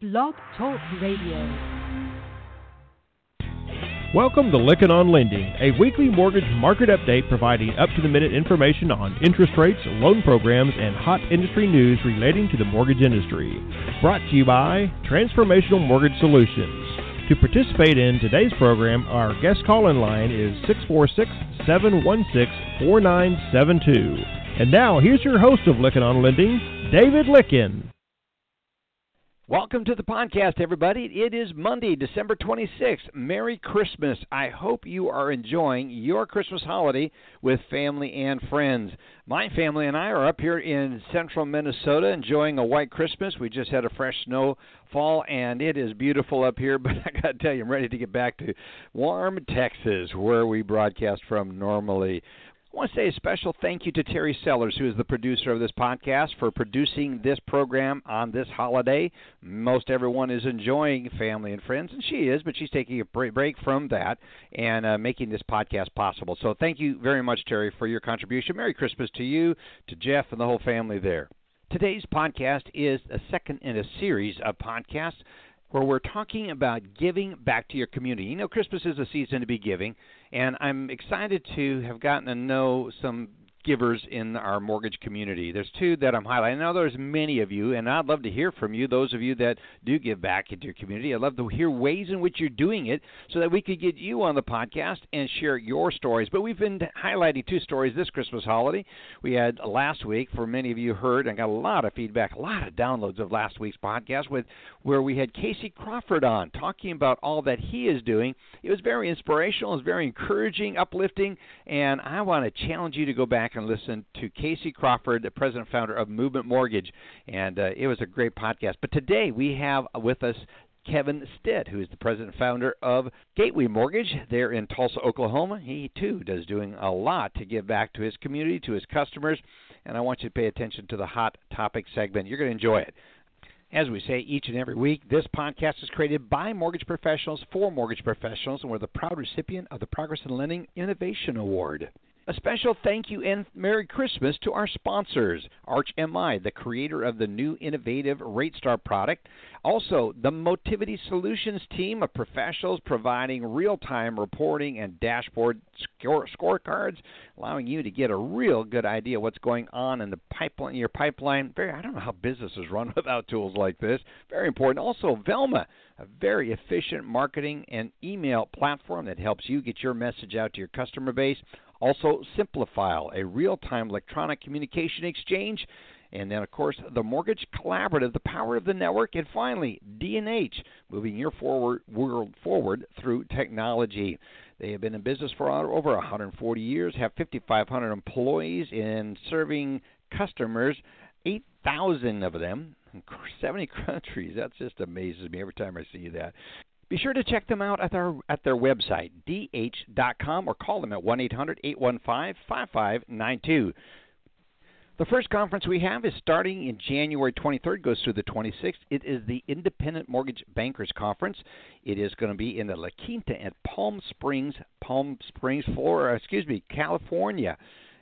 Blog Talk Radio. Welcome to Lykken on Lending, a weekly mortgage market update providing up to the minute information on interest rates, loan programs, and hot industry news relating to the mortgage industry. Brought to you by Transformational Mortgage Solutions. To participate in today's program, our guest call in line is 646 716 4972. And now, here's your host of Lykken on Lending, David Lykken. Welcome to the podcast, everybody. It is Monday, December 26th. Merry Christmas. I hope you are enjoying your Christmas holiday with family and friends. My family and I are up here in central Minnesota enjoying a white Christmas. We just had a fresh snowfall, and it is beautiful up here, but I got to tell you, I'm ready to get back to warm Texas, where we broadcast from normally. I want to say a special thank you to Terry Sellers, who is the producer of this podcast, for producing this program on this holiday. Most everyone is enjoying family and friends, and she is, but she's taking a break from that and uh, making this podcast possible. So thank you very much, Terry, for your contribution. Merry Christmas to you, to Jeff, and the whole family there. Today's podcast is a second in a series of podcasts where we're talking about giving back to your community. You know, Christmas is a season to be giving, and I'm excited to have gotten to know some givers in our mortgage community. There's two that I'm highlighting. I know there's many of you, and I'd love to hear from you, those of you that do give back into your community. I'd love to hear ways in which you're doing it so that we could get you on the podcast and share your stories. But we've been highlighting two stories this Christmas holiday. We had last week, for many of you heard, and got a lot of feedback, a lot of downloads of last week's podcast with where we had Casey Crawford on talking about all that he is doing. It was very inspirational, it was very encouraging, uplifting, and I want to challenge you to go back back and listen to Casey Crawford, the president and founder of Movement Mortgage, and uh, it was a great podcast. But today we have with us Kevin Stitt, who is the president and founder of Gateway Mortgage there in Tulsa, Oklahoma. He too does doing a lot to give back to his community, to his customers, and I want you to pay attention to the hot topic segment. You're going to enjoy it. As we say each and every week, this podcast is created by mortgage professionals for mortgage professionals, and we're the proud recipient of the Progress in Lending Innovation Award. A special thank you and Merry Christmas to our sponsors, ArchMI, the creator of the new innovative RateStar product. Also, the Motivity Solutions team of professionals providing real time reporting and dashboard score, scorecards, allowing you to get a real good idea what's going on in the pipeline, your pipeline. Very, I don't know how businesses run without tools like this. Very important. Also, Velma, a very efficient marketing and email platform that helps you get your message out to your customer base. Also, Simplifile, a real time electronic communication exchange. And then, of course, the Mortgage Collaborative, the power of the network. And finally, D&H, moving your forward, world forward through technology. They have been in business for over 140 years, have 5,500 employees in serving customers, 8,000 of them in 70 countries. That just amazes me every time I see that. Be sure to check them out at their at their website dh.com or call them at 1-800-815-5592. The first conference we have is starting in January 23rd, goes through the 26th. It is the Independent Mortgage Bankers Conference. It is going to be in the La Quinta at Palm Springs, Palm Springs, Florida, excuse me, California.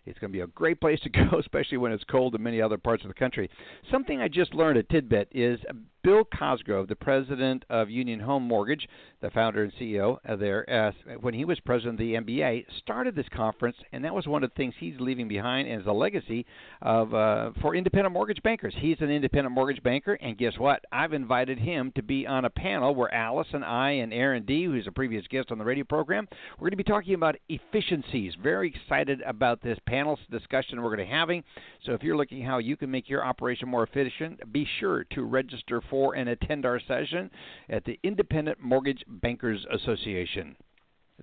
It's going to be a great place to go, especially when it's cold in many other parts of the country. Something I just learned a tidbit is Bill Cosgrove, the president of Union Home Mortgage, the founder and CEO there, uh, when he was president of the MBA, started this conference, and that was one of the things he's leaving behind as a legacy of uh, for independent mortgage bankers. He's an independent mortgage banker, and guess what? I've invited him to be on a panel where Alice and I and Aaron D, who's a previous guest on the radio program, we're going to be talking about efficiencies. Very excited about this panel discussion we're going to be having. So if you're looking how you can make your operation more efficient, be sure to register for for and attend our session at the Independent Mortgage Bankers Association.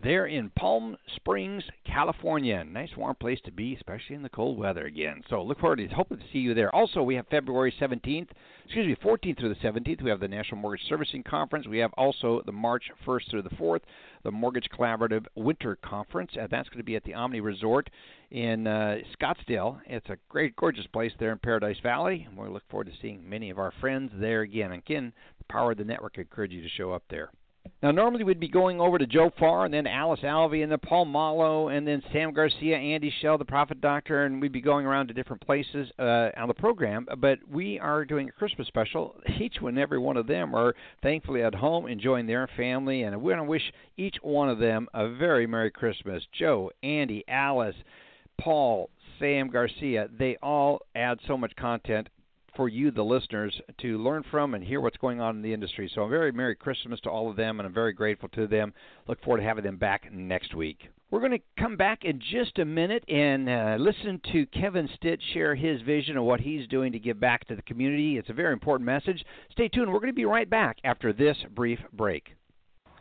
They're in Palm Springs, California. Nice warm place to be, especially in the cold weather again. So look forward to hoping to see you there. Also, we have February 17th, excuse me, 14th through the 17th. We have the National Mortgage Servicing Conference. We have also the March 1st through the 4th, the Mortgage Collaborative Winter Conference. And that's going to be at the Omni Resort in uh, Scottsdale. It's a great, gorgeous place there in Paradise Valley. And we look forward to seeing many of our friends there again. Again, the power of the network I encourage you to show up there. Now, normally we'd be going over to Joe Farr and then Alice Alvey and then Paul Muolo and then Sam Garcia, Andy Schell, the Profit Doctor, and we'd be going around to different places uh, on the program. But we are doing a Christmas special. Each and every one of them are thankfully at home enjoying their family, and we want to wish each one of them a very Merry Christmas. Joe, Andy, Alice, Paul, Sam Garcia, they all add so much content for you, the listeners, to learn from and hear what's going on in the industry. So, a very Merry Christmas to all of them, and I'm very grateful to them. Look forward to having them back next week. We're going to come back in just a minute and uh, listen to Kevin Stitt share his vision of what he's doing to give back to the community. It's a very important message. Stay tuned. We're going to be right back after this brief break.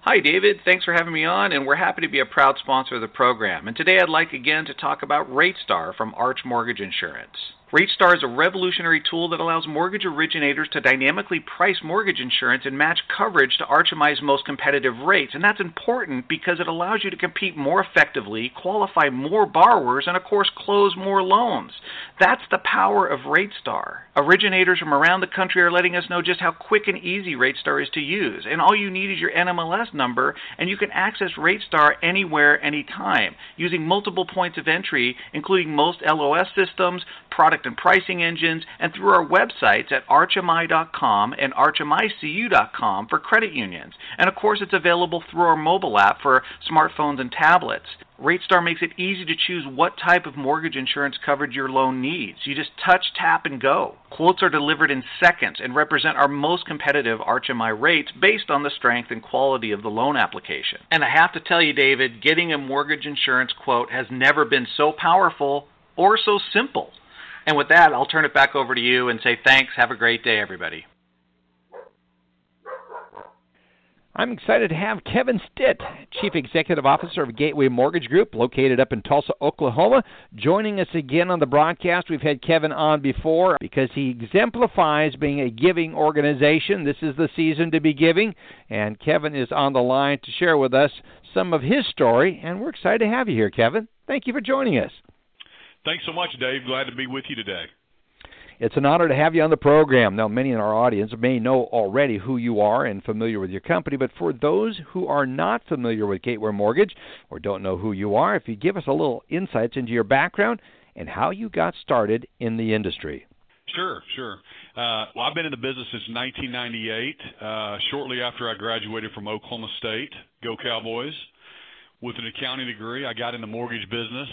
Hi, David. Thanks for having me on, and we're happy to be a proud sponsor of the program. And today I'd like again to talk about RateStar from Arch Mortgage Insurance. RateStar is a revolutionary tool that allows mortgage originators to dynamically price mortgage insurance and match coverage to Arch MI's most competitive rates. And that's important because it allows you to compete more effectively, qualify more borrowers, and of course, close more loans. That's the power of RateStar. Originators from around the country are letting us know just how quick and easy RateStar is to use. And all you need is your NMLS number, and you can access RateStar anywhere, anytime, using multiple points of entry, including most LOS systems, product and pricing engines, and through our websites at archmi.com and archmicu.com for credit unions. And of course, it's available through our mobile app for smartphones and tablets. RateStar makes it easy to choose what type of mortgage insurance coverage your loan needs. You just touch, tap, and go. Quotes are delivered in seconds and represent our most competitive Arch MI rates based on the strength and quality of the loan application. And I have to tell you, David, getting a mortgage insurance quote has never been so powerful or so simple. And with that, I'll turn it back over to you and say thanks. Have a great day, everybody. I'm excited to have Kevin Stitt, Chief Executive Officer of Gateway Mortgage Group, located up in Tulsa, Oklahoma, joining us again on the broadcast. We've had Kevin on before because he exemplifies being a giving organization. This is the season to be giving, and Kevin is on the line to share with us some of his story, and we're excited to have you here, Kevin. Thank you for joining us. Thanks so much, Dave. Glad to be with you today. It's an honor to have you on the program. Now, many in our audience may know already who you are and familiar with your company, but for those who are not familiar with Gateway Mortgage or don't know who you are, if you give us a little insights into your background and how you got started in the industry. Sure, sure. Uh, well, I've been in the business since 1998. Uh, shortly after I graduated from Oklahoma State, go Cowboys. With an accounting degree, I got in the mortgage business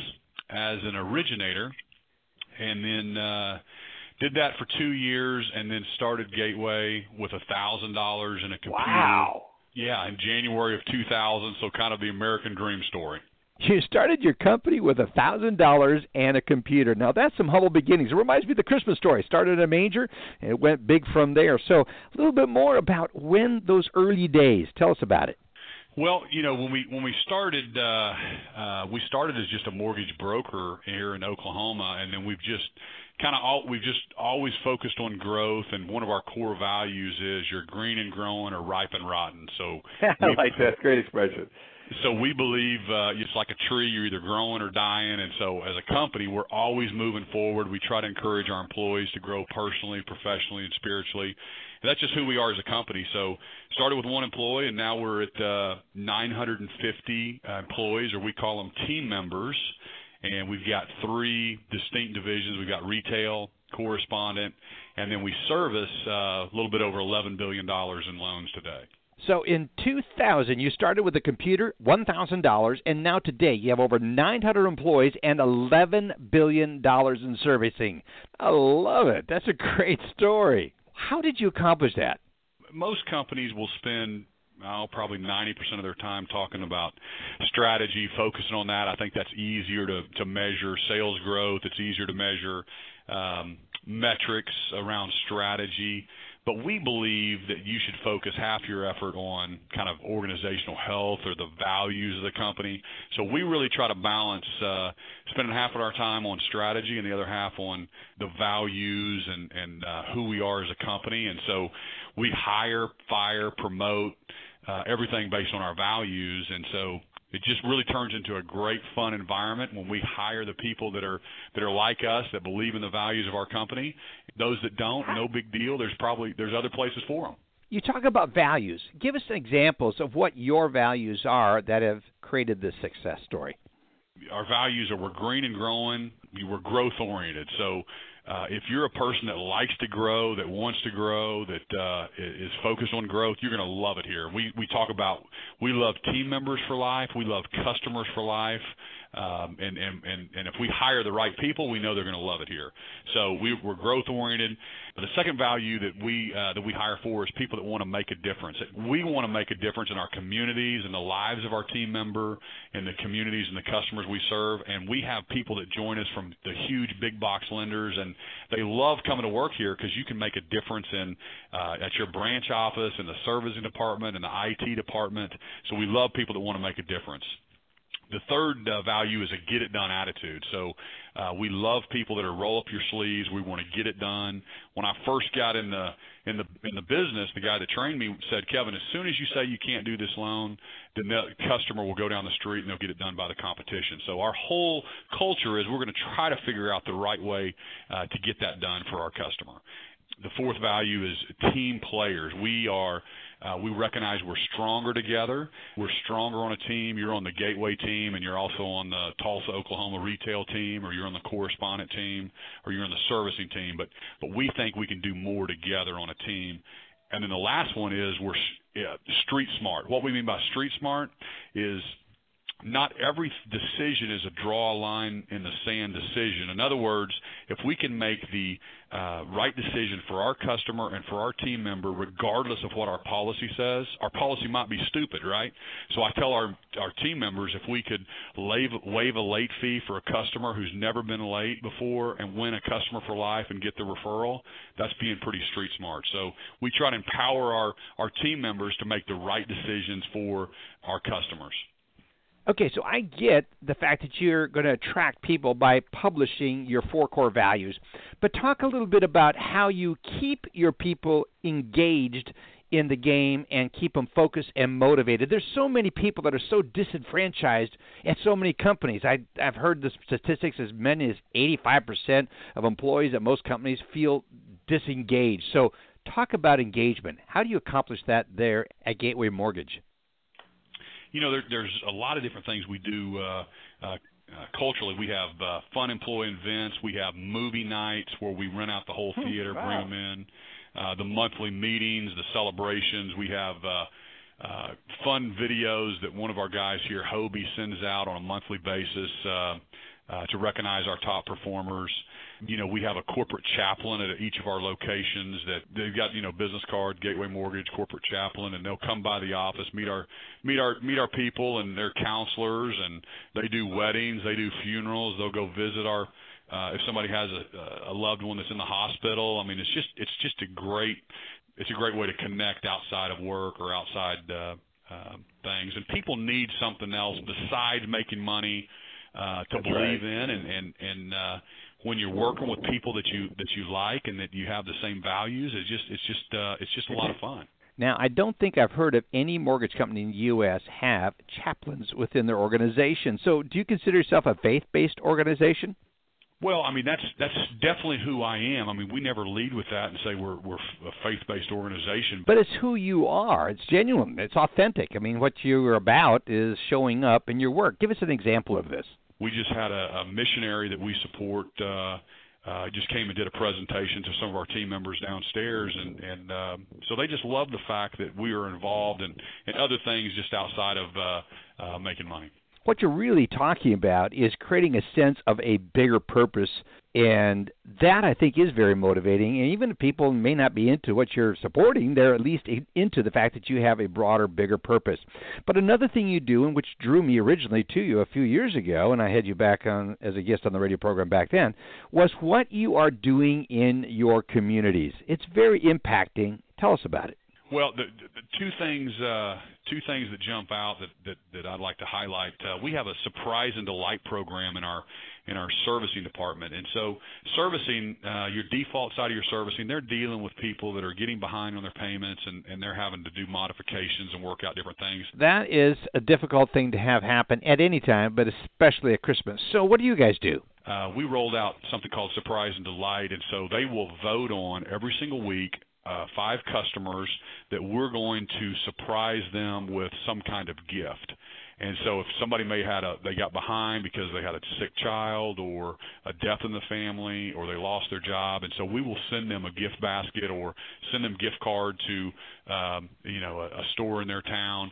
as an originator, and then uh, did that for two years, and then started Gateway with a thousand dollars and a computer. Wow. Yeah, in January of 2000. So kind of the American dream story. You started your company with a thousand dollars and a computer. Now that's some humble beginnings. It reminds me of the Christmas story. Started in a manger and it went big from there. So a little bit more about when those early days. Tell us about it. Well, you know, when we when we started, uh, uh, we started as just a mortgage broker here in Oklahoma, and then we've just kind of all we've just always focused on growth. And one of our core values is you're green and growing or ripe and rotten. So I like that. Great expression. So we believe uh, it's like a tree; you're either growing or dying. And so, as a company, we're always moving forward. We try to encourage our employees to grow personally, professionally, and spiritually that's just who we are as a company. So started with one employee, and now we're at uh, 950 uh, employees, or we call them team members. And we've got three distinct divisions. We've got retail, correspondent, and then we service uh, a little bit over 11 billion dollars in loans today. So in 2000, you started with a computer, $1,000, and now today you have over 900 employees and $11 billion in servicing. I love it. That's a great story. How did you accomplish that? Most companies will spend oh, probably 90% of their time talking about strategy, focusing on that. I think that's easier to, to measure sales growth. It's easier to measure um, metrics around strategy. But we believe that you should focus half your effort on kind of organizational health or the values of the company. So we really try to balance uh, spending half of our time on strategy and the other half on the values and, and uh, who we are as a company. And so we hire, fire, promote, uh, everything based on our values. And so it just really turns into a great fun environment when we hire the people that are that are like us that believe in the values of our company those that don't no big deal there's probably there's other places for them You talk about values. Give us examples of what your values are that have created this success story. Our values are we're green and growing, we're growth oriented. So uh, if you're a person that likes to grow, that wants to grow, that uh, is focused on growth, you're going to love it here. We we talk about we love team members for life, we love customers for life, um, and, and and and if we hire the right people, we know they're going to love it here. So we, we're growth oriented. But the second value that we uh, that we hire for is people that want to make a difference. We want to make a difference in our communities and the lives of our team member and the communities and the customers we serve. And we have people that join us from the huge big box lenders, and they love coming to work here because you can make a difference in uh, at your branch office, in the servicing department, in the IT department. So we love people that want to make a difference the third uh, value is a get it done attitude. So uh, we love people that are roll up your sleeves. We want to get it done. When I first got in the in the in the business, the guy that trained me said, Kevin, as soon as you say you can't do this loan, the customer will go down the street and they'll get it done by the competition. So our whole culture is we're going to try to figure out the right way uh, to get that done for our customer. The fourth value is team players. We are uh, we recognize we're stronger together. We're stronger on a team. You're on the Gateway team, and you're also on the Tulsa, Oklahoma retail team, or you're on the correspondent team, or you're on the servicing team. But but we think we can do more together on a team. And then the last one is we're yeah, street smart. What we mean by street smart is not every decision is a draw a line in the sand decision. In other words, if we can make the uh, right decision for our customer and for our team member, regardless of what our policy says, our policy might be stupid, right? So I tell our our team members if we could waive, waive a late fee for a customer who's never been late before and win a customer for life and get the referral, that's being pretty street smart. So we try to empower our our team members to make the right decisions for our customers. Okay, so I get the fact that you're going to attract people by publishing your four core values, but talk a little bit about how you keep your people engaged in the game and keep them focused and motivated. There's so many people that are so disenfranchised at so many companies. I, I've heard the statistics as many as 85% of employees at most companies feel disengaged. So, talk about engagement. How do you accomplish that there at Gateway Mortgage? You know, there, there's a lot of different things we do uh, uh, uh, culturally. We have uh, fun employee events. We have movie nights where we rent out the whole hmm, theater, wow. bring them in. Uh, the monthly meetings, the celebrations. We have uh, uh, fun videos that one of our guys here, Hobie, sends out on a monthly basis uh, uh, to recognize our top performers. You know, we have a corporate chaplain at each of our locations that they've got, you know, business card, Gateway Mortgage, corporate chaplain, and they'll come by the office, meet our meet our meet our people and their counselors, and they do weddings, they do funerals, they'll go visit our uh, if somebody has a, a loved one that's in the hospital. I mean, it's just it's just a great it's a great way to connect outside of work or outside uh, uh, things. And people need something else besides making money uh, to That's believe right. in, and and and uh, when you're working with people that you that you like and that you have the same values, it's just it's just uh, it's just a lot of fun. Now, I don't think I've heard of any mortgage company in the U.S. have chaplains within their organization. So, do you consider yourself a faith-based organization? Well, I mean that's that's definitely who I am. I mean, we never lead with that and say we're we're a faith-based organization. But it's who you are. It's genuine. It's authentic. I mean, what you're about is showing up in your work. Give us an example of this we just had a, a missionary that we support uh, uh, just came and did a presentation to some of our team members downstairs, and and um, so they just love the fact that we are involved in, in other things just outside of uh, uh, making money. What you're really talking about is creating a sense of a bigger purpose and that I think is very motivating. And even if people may not be into what you're supporting, they're at least into the fact that you have a broader, bigger purpose. But another thing you do, and which drew me originally to you a few years ago, and I had you back on as a guest on the radio program back then, was what you are doing in your communities. It's very impacting. Tell us about it. Well, the, the two things uh, two things that jump out that that, that I'd like to highlight. Uh, we have a surprise and delight program in our in our servicing department, and so servicing uh, your default side of your servicing, they're dealing with people that are getting behind on their payments, and and they're having to do modifications and work out different things. That is a difficult thing to have happen at any time, but especially at Christmas. So, what do you guys do? Uh, we rolled out something called Surprise and Delight, and so they will vote on every single week uh, five customers that we're going to surprise them with some kind of gift. And so if somebody may had a they got behind because they had a sick child or a death in the family or they lost their job, and so we will send them a gift basket or send them gift card to um, you know a, a store in their town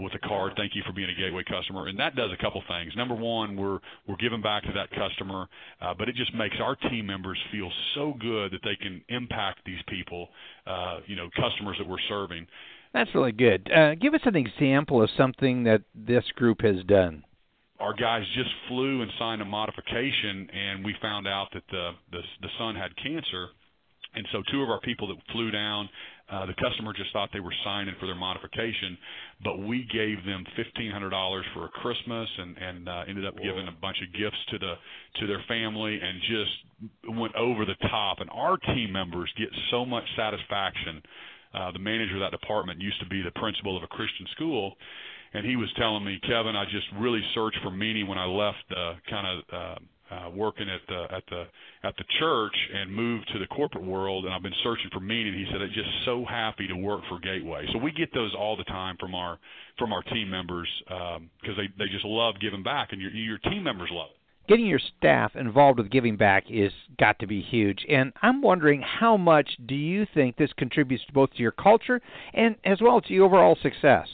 with a card. Thank you for being a Gateway customer, and that does a couple things. Number one, we're we're giving back to that customer, uh, but it just makes our team members feel so good that they can impact these people, uh, you know, customers that we're serving. That's really good. Uh, give us an example of something that this group has done our guys just flew and signed a modification, and we found out that the the, the son had cancer, and so two of our people that flew down uh, the customer just thought they were signing for their modification, but we gave them fifteen hundred dollars for a Christmas, and and uh, ended up Whoa. giving a bunch of gifts to the to their family, and just went over the top. And our team members get so much satisfaction. Uh, the manager of that department used to be the principal of a Christian school, and he was telling me, Kevin, I just really searched for meaning when I left uh, kind of. Uh, uh, working at the at the at the church and moved to the corporate world, and I've been searching for meaning. He said, "I'm just so happy to work for Gateway." So we get those all the time from our from our team members because um, they they just love giving back, and your your team members love it. Getting your staff involved with giving back is got to be huge, and I'm wondering how much do you think this contributes both to your culture and as well to your overall success?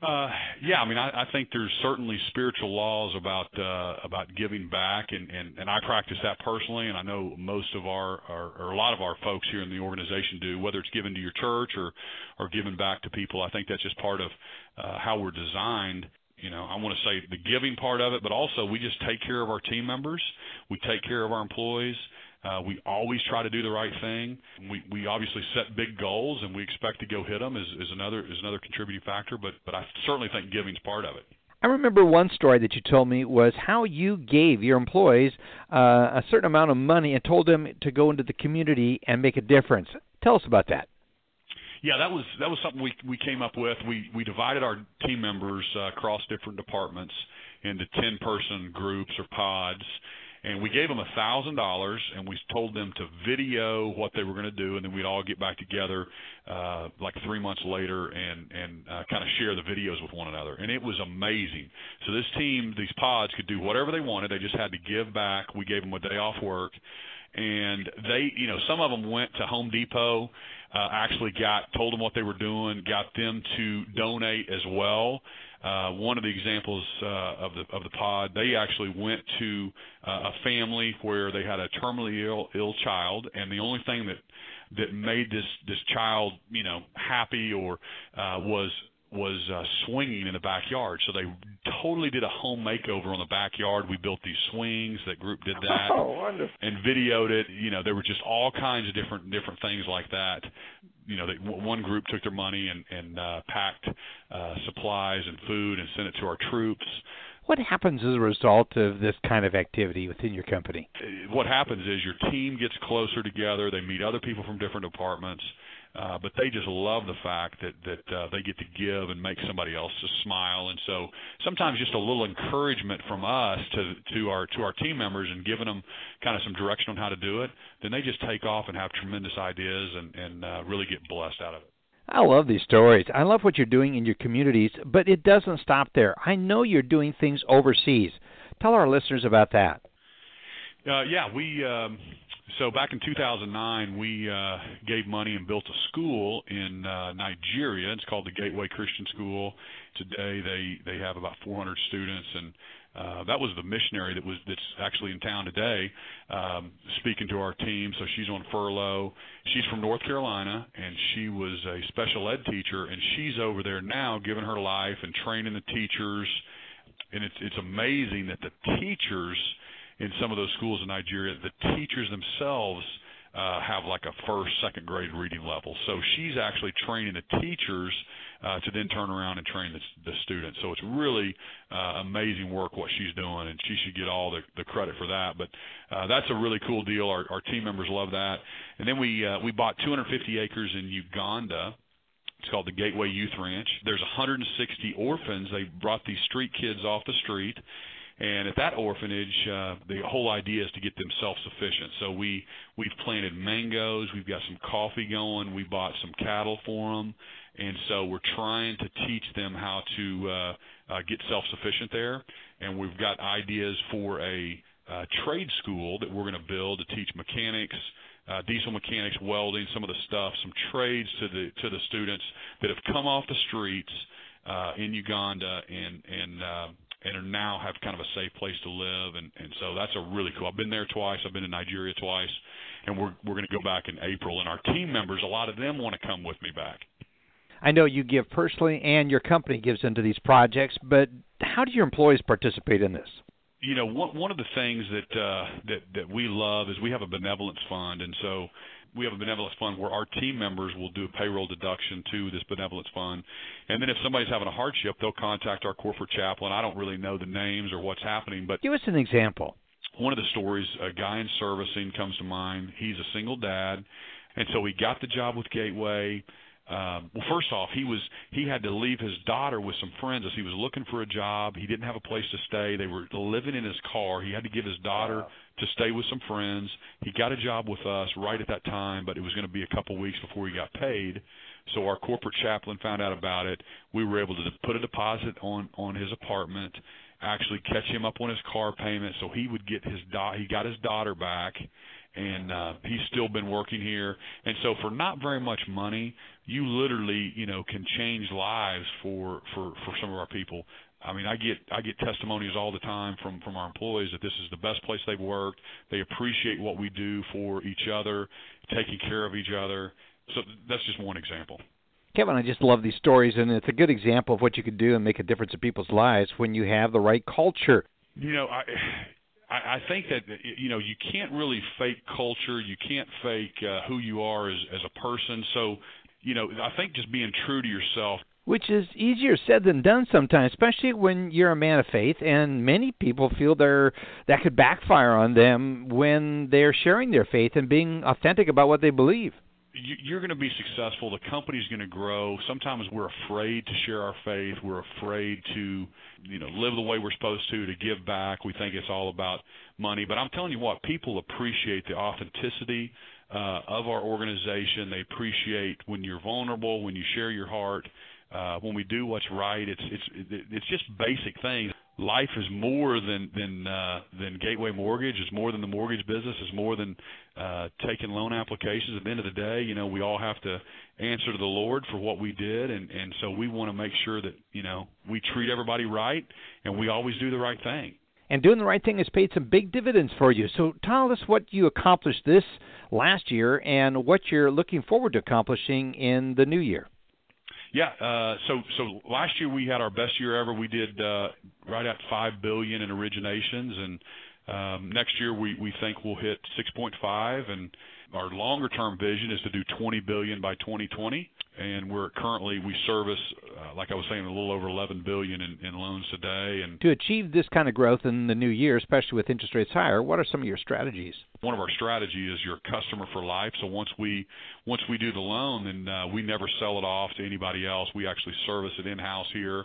Uh, yeah, I mean, I, I think there's certainly spiritual laws about uh, about giving back, and, and and I practice that personally, and I know most of our, our or a lot of our folks here in the organization do, whether it's given to your church or or giving back to people. I think that's just part of uh, how we're designed. You know, I want to say the giving part of it, but also we just take care of our team members, we take care of our employees. Uh, we always try to do the right thing. We we obviously set big goals and we expect to go hit them is, is another is another contributing factor. But but I certainly think giving's part of it. I remember one story that you told me was how you gave your employees uh, a certain amount of money and told them to go into the community and make a difference. Tell us about that. Yeah, that was that was something we we came up with. We we divided our team members uh, across different departments into ten person groups or pods and we gave them a thousand dollars and we told them to video what they were going to do and then we'd all get back together uh like three months later and and uh, kind of share the videos with one another. And it was amazing. So this team these pods could do whatever they wanted. They just had to give back. We gave them a day off work. And they you know some of them went to home depot uh actually got told them what they were doing got them to donate as well uh, one of the examples uh, of the of the pod, they actually went to uh, a family where they had a terminally ill ill child, and the only thing that that made this this child you know happy or uh, was was uh, swinging in the backyard. So they totally did a home makeover on the backyard. We built these swings. That group did that. Oh, wonderful! And videoed it. You know, there were just all kinds of different different things like that you know, they, one group took their money and, and uh, packed uh, supplies and food and sent it to our troops. What happens as a result of this kind of activity within your company? Uh, what happens is your team gets closer together. They meet other people from different departments. Uh, but they just love the fact that that uh, they get to give and make somebody else smile, and so sometimes just a little encouragement from us to to our to our team members and giving them kind of some direction on how to do it, then they just take off and have tremendous ideas and and uh, really get blessed out of it. I love these stories. I love what you're doing in your communities, but it doesn't stop there. I know you're doing things overseas. Tell our listeners about that. Uh, yeah, we um, so back in 2009, we uh, gave money and built a school in uh, Nigeria. It's called the Gateway Christian School. Today, they they have about 400 students, and uh, that was the missionary that was that's actually in town today, um, speaking to our team. So she's on furlough. She's from North Carolina, and she was a special ed teacher, and she's over there now, giving her life and training the teachers. And it's it's amazing that the teachers in some of those schools in Nigeria, the teachers themselves uh, have like a first, second grade reading level. So she's actually training the teachers uh, to then turn around and train the, the students. So it's really uh, amazing work what she's doing, and she should get all the, the credit for that. But uh, that's a really cool deal. Our, our team members love that. And then we uh, we bought 250 acres in Uganda. It's called the Gateway Youth Ranch. There's 160 orphans. They brought these street kids off the street And at that orphanage, uh, the whole idea is to get them self-sufficient. So we we've planted mangoes, we've got some coffee going, we bought some cattle for them, and so we're trying to teach them how to uh, uh, get self-sufficient there. And we've got ideas for a uh, trade school that we're going to build to teach mechanics, uh, diesel mechanics, welding, some of the stuff, some trades to the to the students that have come off the streets uh, in Uganda and and uh, and are now have kind of a safe place to live and and so that's a really cool. I've been there twice. I've been to Nigeria twice, and we're we're going to go back in April. And our team members, a lot of them want to come with me back. I know you give personally, and your company gives into these projects, but how do your employees participate in this? you know one one of the things that uh that that we love is we have a benevolence fund and so we have a benevolence fund where our team members will do a payroll deduction to this benevolence fund and then if somebody's having a hardship they'll contact our corporate chaplain i don't really know the names or what's happening but give us an example one of the stories a guy in servicing comes to mind he's a single dad and so he got the job with gateway um, well, first off, he was he had to leave his daughter with some friends as he was looking for a job. He didn't have a place to stay. They were living in his car. He had to give his daughter. To stay with some friends. He got a job with us right at that time, but it was going to be a couple weeks before he got paid. So our corporate chaplain found out about it. We were able to put a deposit on on his apartment, actually catch him up on his car payment, so he would get his da- he got his daughter back and uh, he's still been working here. And so for not very much money, you literally, you know, can change lives for for for some of our people. I mean, I get I get testimonies all the time from from our employees that this is the best place they've worked. They appreciate what we do for each other, taking care of each other. So that's just one example. Kevin, I just love these stories, and it's a good example of what you can do and make a difference in people's lives when you have the right culture. You know, I I, I think that you know you can't really fake culture. You can't fake uh, who you are as as a person. So, you know, I think just being true to yourself. Which is easier said than done sometimes, especially when you're a man of faith, and many people feel they're that could backfire on them when they're sharing their faith and being authentic about what they believe you're going to be successful. The company's going to grow. Sometimes we're afraid to share our faith. We're afraid to, you know, live the way we're supposed to, to give back. We think it's all about money. But I'm telling you what, people appreciate the authenticity uh, of our organization. They appreciate when you're vulnerable, when you share your heart, uh, when we do what's right. It's it's it's just basic things life is more than than uh, than Gateway Mortgage. It's more than the mortgage business. It's more than uh, taking loan applications. At the end of the day, you know, we all have to answer to the Lord for what we did, and and so we want to make sure that you know we treat everybody right, and we always do the right thing. And doing the right thing has paid some big dividends for you. So tell us what you accomplished this last year and what you're looking forward to accomplishing in the new year. Yeah. Uh, so so last year we had our best year ever. We did uh, right at five billion in originations, and um, next year we we think we'll hit 6.5, and our longer term vision is to do 20 billion by 2020 and we're currently we service, uh, like I was saying, a little over 11 billion in, in loans today. And to achieve this kind of growth in the new year, especially with interest rates higher, what are some of your strategies? One of our strategies is your customer for life. So once we once we do the loan, then uh, we never sell it off to anybody else. We actually service it in house here.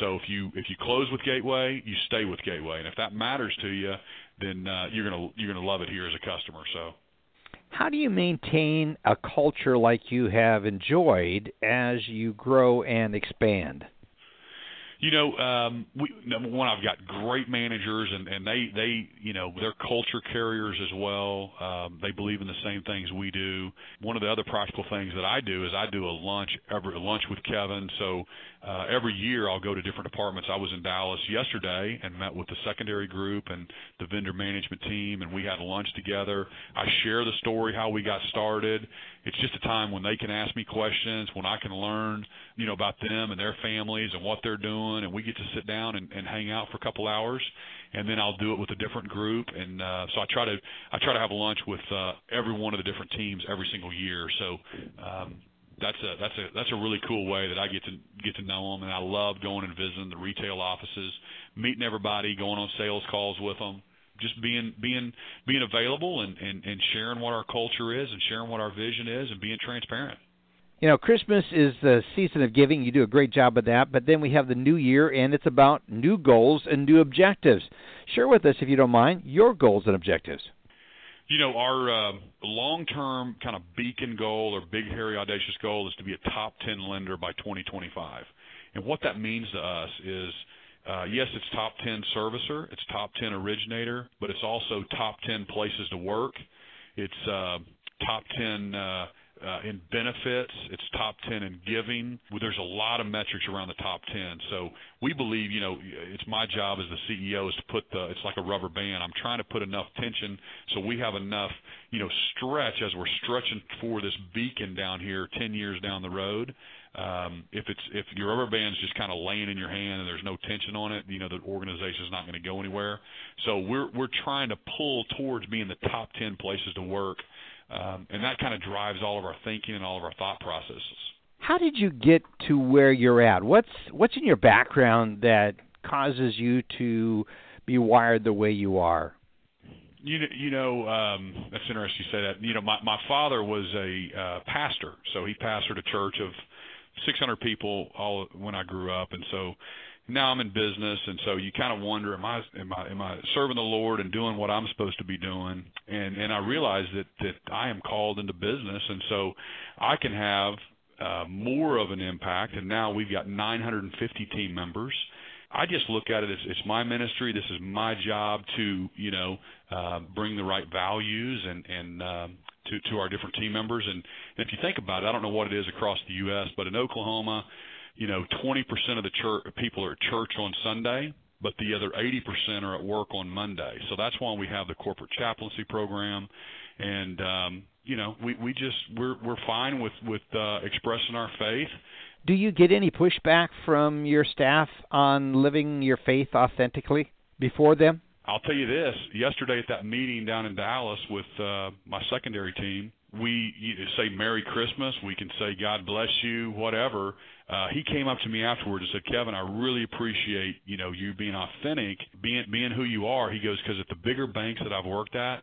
So if you if you close with Gateway, you stay with Gateway, and if that matters to you, then uh, you're gonna you're gonna love it here as a customer. So. How do you maintain a culture like you have enjoyed as you grow and expand? You know, um, we, number one, I've got great managers, and, and they, they, you know, they're culture carriers as well. Um, they believe in the same things we do. One of the other practical things that I do is I do a lunch every lunch with Kevin. So uh, every year I'll go to different departments. I was in Dallas yesterday and met with the secondary group and the vendor management team, and we had lunch together. I share the story how we got started. It's just a time when they can ask me questions, when I can learn, you know, about them and their families and what they're doing, and we get to sit down and, and hang out for a couple hours, and then I'll do it with a different group. And uh, so I try to I try to have lunch with uh, every one of the different teams every single year. So um, that's a that's a that's a really cool way that I get to get to know them, and I love going and visiting the retail offices, meeting everybody, going on sales calls with them, just being being being available and and and sharing what our culture is and sharing what our vision is and being transparent. You know, Christmas is the season of giving. You do a great job of that. But then we have the new year, and it's about new goals and new objectives. Share with us, if you don't mind, your goals and objectives. You know, our uh, long-term kind of beacon goal or big, hairy, audacious goal is to be a top 10 lender by 2025. And what that means to us is, uh, yes, it's top 10 servicer, it's top 10 originator, but it's also top 10 places to work. It's uh, top 10 uh, uh, in benefits. It's top 10 in giving. There's a lot of metrics around the top 10. So we believe, you know, it's my job as the CEO is to put the, it's like a rubber band. I'm trying to put enough tension so we have enough, you know, stretch as we're stretching for this beacon down here 10 years down the road. Um, if it's if your rubber band's just kind of laying in your hand and there's no tension on it, you know the organization's not going to go anywhere. So we're we're trying to pull towards being the top 10 places to work um, and that kind of drives all of our thinking and all of our thought processes. How did you get to where you're at? What's what's in your background that causes you to be wired the way you are? You you know um, that's interesting you say that. You know, my my father was a uh, pastor, so he pastored a church of 600 people all when I grew up, and so now I'm in business, and so you kind of wonder, am I am I am I serving the Lord and doing what I'm supposed to be doing? And and I realize that that I am called into business, and so I can have uh, more of an impact. And now we've got 950 team members. I just look at it as it's my ministry. This is my job to you know uh, bring the right values and and um, to to our different team members. And, and if you think about it, I don't know what it is across the U.S., but in Oklahoma you know, 20% of the church people are at church on Sunday, but the other 80% are at work on Monday. So that's why we have the corporate chaplaincy program, and um, you know, we we just we're we're fine with with uh, expressing our faith. Do you get any pushback from your staff on living your faith authentically before them? I'll tell you this. Yesterday at that meeting down in Dallas with uh, my secondary team, we say Merry Christmas. We can say God bless you, whatever uh, he came up to me afterwards and said, "Kevin, I really appreciate you know you being authentic, being being who you are." He goes, "Because at the bigger banks that I've worked at,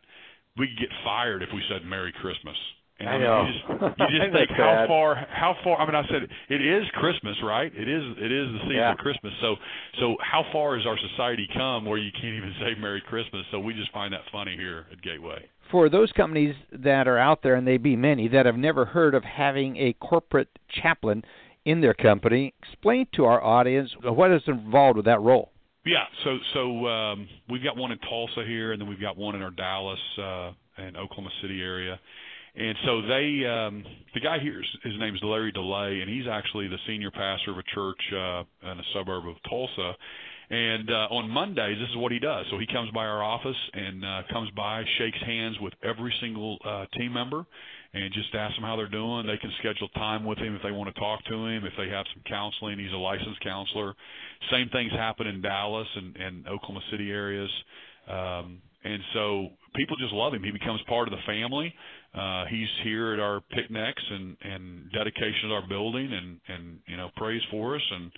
we could get fired if we said Merry Christmas." And I know. You just, you just think how far, how far. I mean, I said it is Christmas, right? It is, it is the season yeah. of Christmas. So, so how far has our society come where you can't even say Merry Christmas? So we just find that funny here at Gateway. For those companies that are out there, and they be many, that have never heard of having a corporate chaplain, in their company. Explain to our audience what is involved with that role. Yeah, so so um, we've got one in Tulsa here, and then we've got one in our Dallas uh, and Oklahoma City area. And so they, um, the guy here, his name is Larry DeLay, and he's actually the senior pastor of a church uh, in a suburb of Tulsa. And uh, on Mondays, this is what he does. So he comes by our office and uh, comes by, shakes hands with every single uh, team member, and just asks them how they're doing. They can schedule time with him if they want to talk to him. If they have some counseling, he's a licensed counselor. Same things happen in Dallas and, and Oklahoma City areas. Um, and so people just love him. He becomes part of the family. Uh, he's here at our picnics and, and dedication of our building and, and, you know, prays for us. And,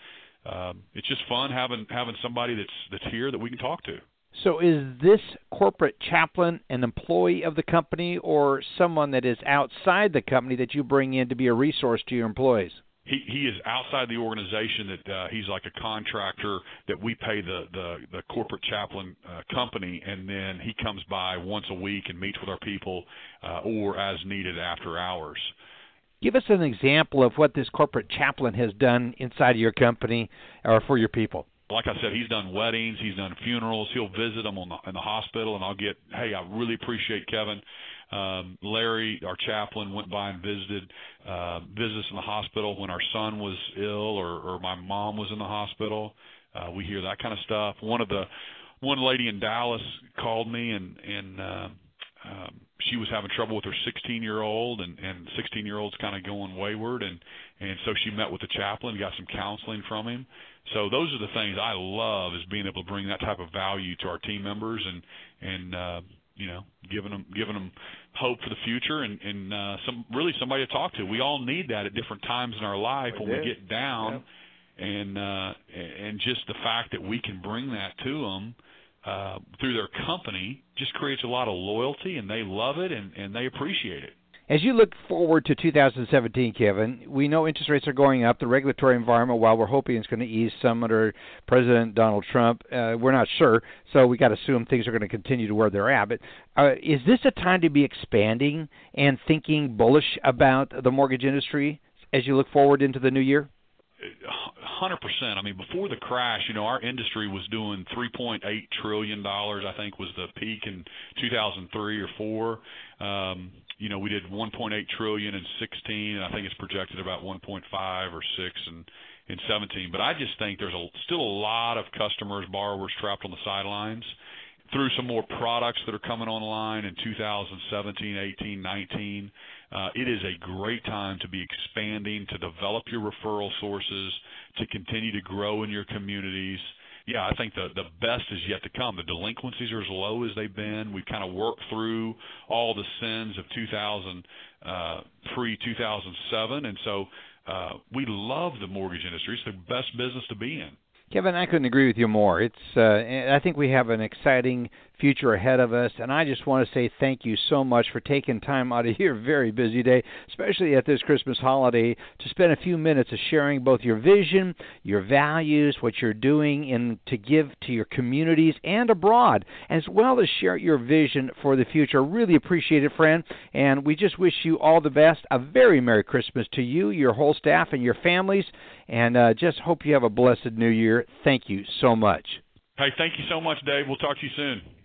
um, it's just fun having, having somebody that's, that's here that we can talk to. So, is this corporate chaplain an employee of the company or someone that is outside the company that you bring in to be a resource to your employees? He he is outside the organization that uh, he's like a contractor that we pay the the, the corporate chaplain uh, company, and then he comes by once a week and meets with our people, uh, or as needed after hours. Give us an example of what this corporate chaplain has done inside of your company or for your people like I said, he's done weddings, he's done funerals. He'll visit them on the, in the hospital, and I'll get, hey, I really appreciate Kevin. Um, Larry, our chaplain, went by and visited uh, visits in the hospital when our son was ill or, or my mom was in the hospital. Uh, we hear that kind of stuff. One of the one lady in Dallas called me and and uh, um, she was having trouble with her 16 year old and and 16 year old's kind of going wayward and and so she met with the chaplain got some counseling from him so those are the things I love is being able to bring that type of value to our team members and and uh, you know giving them giving them hope for the future and and uh, some really somebody to talk to. We all need that at different times in our life we when do. we get down. Yep. And uh, and just the fact that we can bring that to them uh, through their company just creates a lot of loyalty, and they love it and, and they appreciate it As you look forward to 2017, Kevin, we know interest rates are going up. The regulatory environment, while we're hoping it's going to ease some under President Donald Trump, uh, we're not sure. So we got to assume things are going to continue to where they're at. But uh, is this a time to be expanding and thinking bullish about the mortgage industry as you look forward into the new year? Hundred percent. I mean, before the crash, you know, our industry was doing 3.8 trillion dollars. I think was the peak in 2003 or four. Um, you know, we did 1.8 trillion in 16, and I think it's projected about 1.5 or six in in 17. But I just think there's a, still a lot of customers, borrowers trapped on the sidelines. Through some more products that are coming online in 2017, 18, 19, uh, it is a great time to be expanding, to develop your referral sources, to continue to grow in your communities. Yeah, I think the the best is yet to come. The delinquencies are as low as they've been. We've kind of worked through all the sins of 2000 uh, pre 2007, and so uh, we love the mortgage industry. It's the best business to be in. Kevin, I couldn't agree with you more. It's uh, I think we have an exciting future ahead of us, and I just want to say thank you so much for taking time out of your very busy day, especially at this Christmas holiday, to spend a few minutes of sharing both your vision, your values, what you're doing, and to give to your communities and abroad, as well as share your vision for the future. Really appreciate it, friend, and we just wish you all the best. A very Merry Christmas to you, your whole staff, and your families, and uh, just hope you have a blessed New Year. Thank you so much. Hey, thank you so much, Dave. We'll talk to you soon.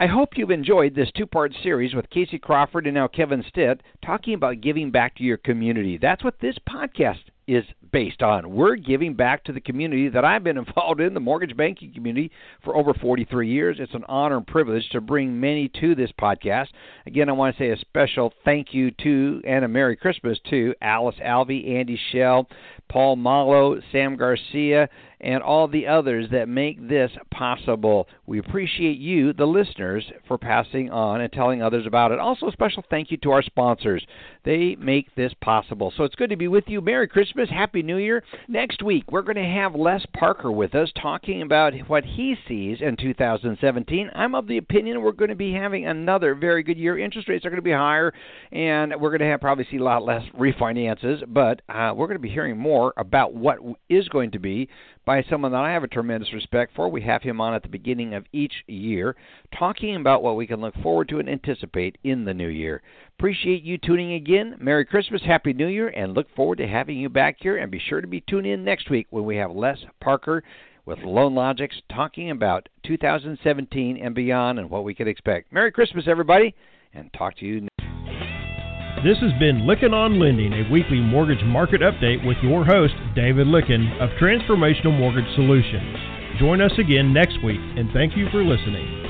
I hope you've enjoyed this two part series with Casey Crawford and now Kevin Stitt talking about giving back to your community. That's what this podcast is based on. We're giving back to the community that I've been involved in, the mortgage banking community, for over 43 years. It's an honor and privilege to bring many to this podcast. Again, I want to say a special thank you to and a Merry Christmas to Alice Alvey, Andy Schell, Paul Muolo, Sam Garcia, and all the others that make this possible. We appreciate you, the listeners, for passing on and telling others about it. Also, a special thank you to our sponsors. They make this possible. So it's good to be with you. Merry Christmas. Happy New Year. Next week, we're going to have Les Parker with us talking about what he sees in 2017. I'm of the opinion we're going to be having another very good year. Interest rates are going to be higher, and we're going to have probably see a lot less refinances, but uh, we're going to be hearing more about what is going to be by someone that I have a tremendous respect for. We have him on at the beginning of each year, talking about what we can look forward to and anticipate in the new year. Appreciate you tuning again. Merry Christmas, Happy New Year, and look forward to having you back here. And be sure to be tuned in next week when we have Les Parker with Loan Logics talking about 2017 and beyond and what we can expect. Merry Christmas, everybody, and talk to you next this has been Lykken on Lending, a weekly mortgage market update with your host, David Lykken of Transformational Mortgage Solutions. Join us again next week, and thank you for listening.